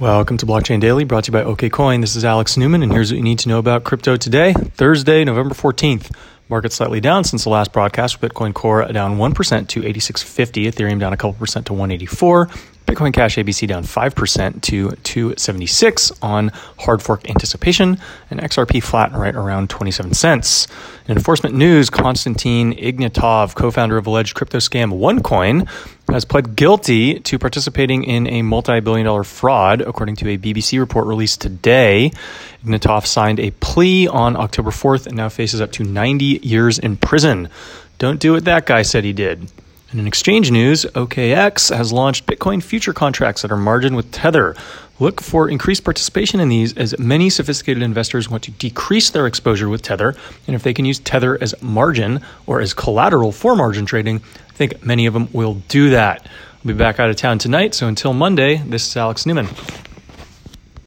Welcome to Blockchain Daily, brought to you by OKCoin. This is Alex Newman, and here's what you need to know about crypto today, Thursday, November 14th. Market slightly down since the last broadcast. Bitcoin Core down 1% to 86.50. Ethereum down a couple percent to 184. Bitcoin Cash ABC down 5% to 276 on hard fork anticipation, and XRP flat right around 27 cents. In enforcement news, Konstantin Ignatov, co founder of alleged crypto scam OneCoin, has pled guilty to participating in a multi billion dollar fraud, according to a BBC report released today. Ignatov signed a plea on October 4th and now faces up to 90 years in prison. Don't do what that guy said he did. And in exchange news, OKEx has launched Bitcoin future contracts that are margined with Tether. Look for increased participation in these as many sophisticated investors want to decrease their exposure with Tether. And if they can use Tether as margin or as collateral for margin trading, I think many of them will do that. I'll be back out of town tonight, so until Monday, this is Alex Newman.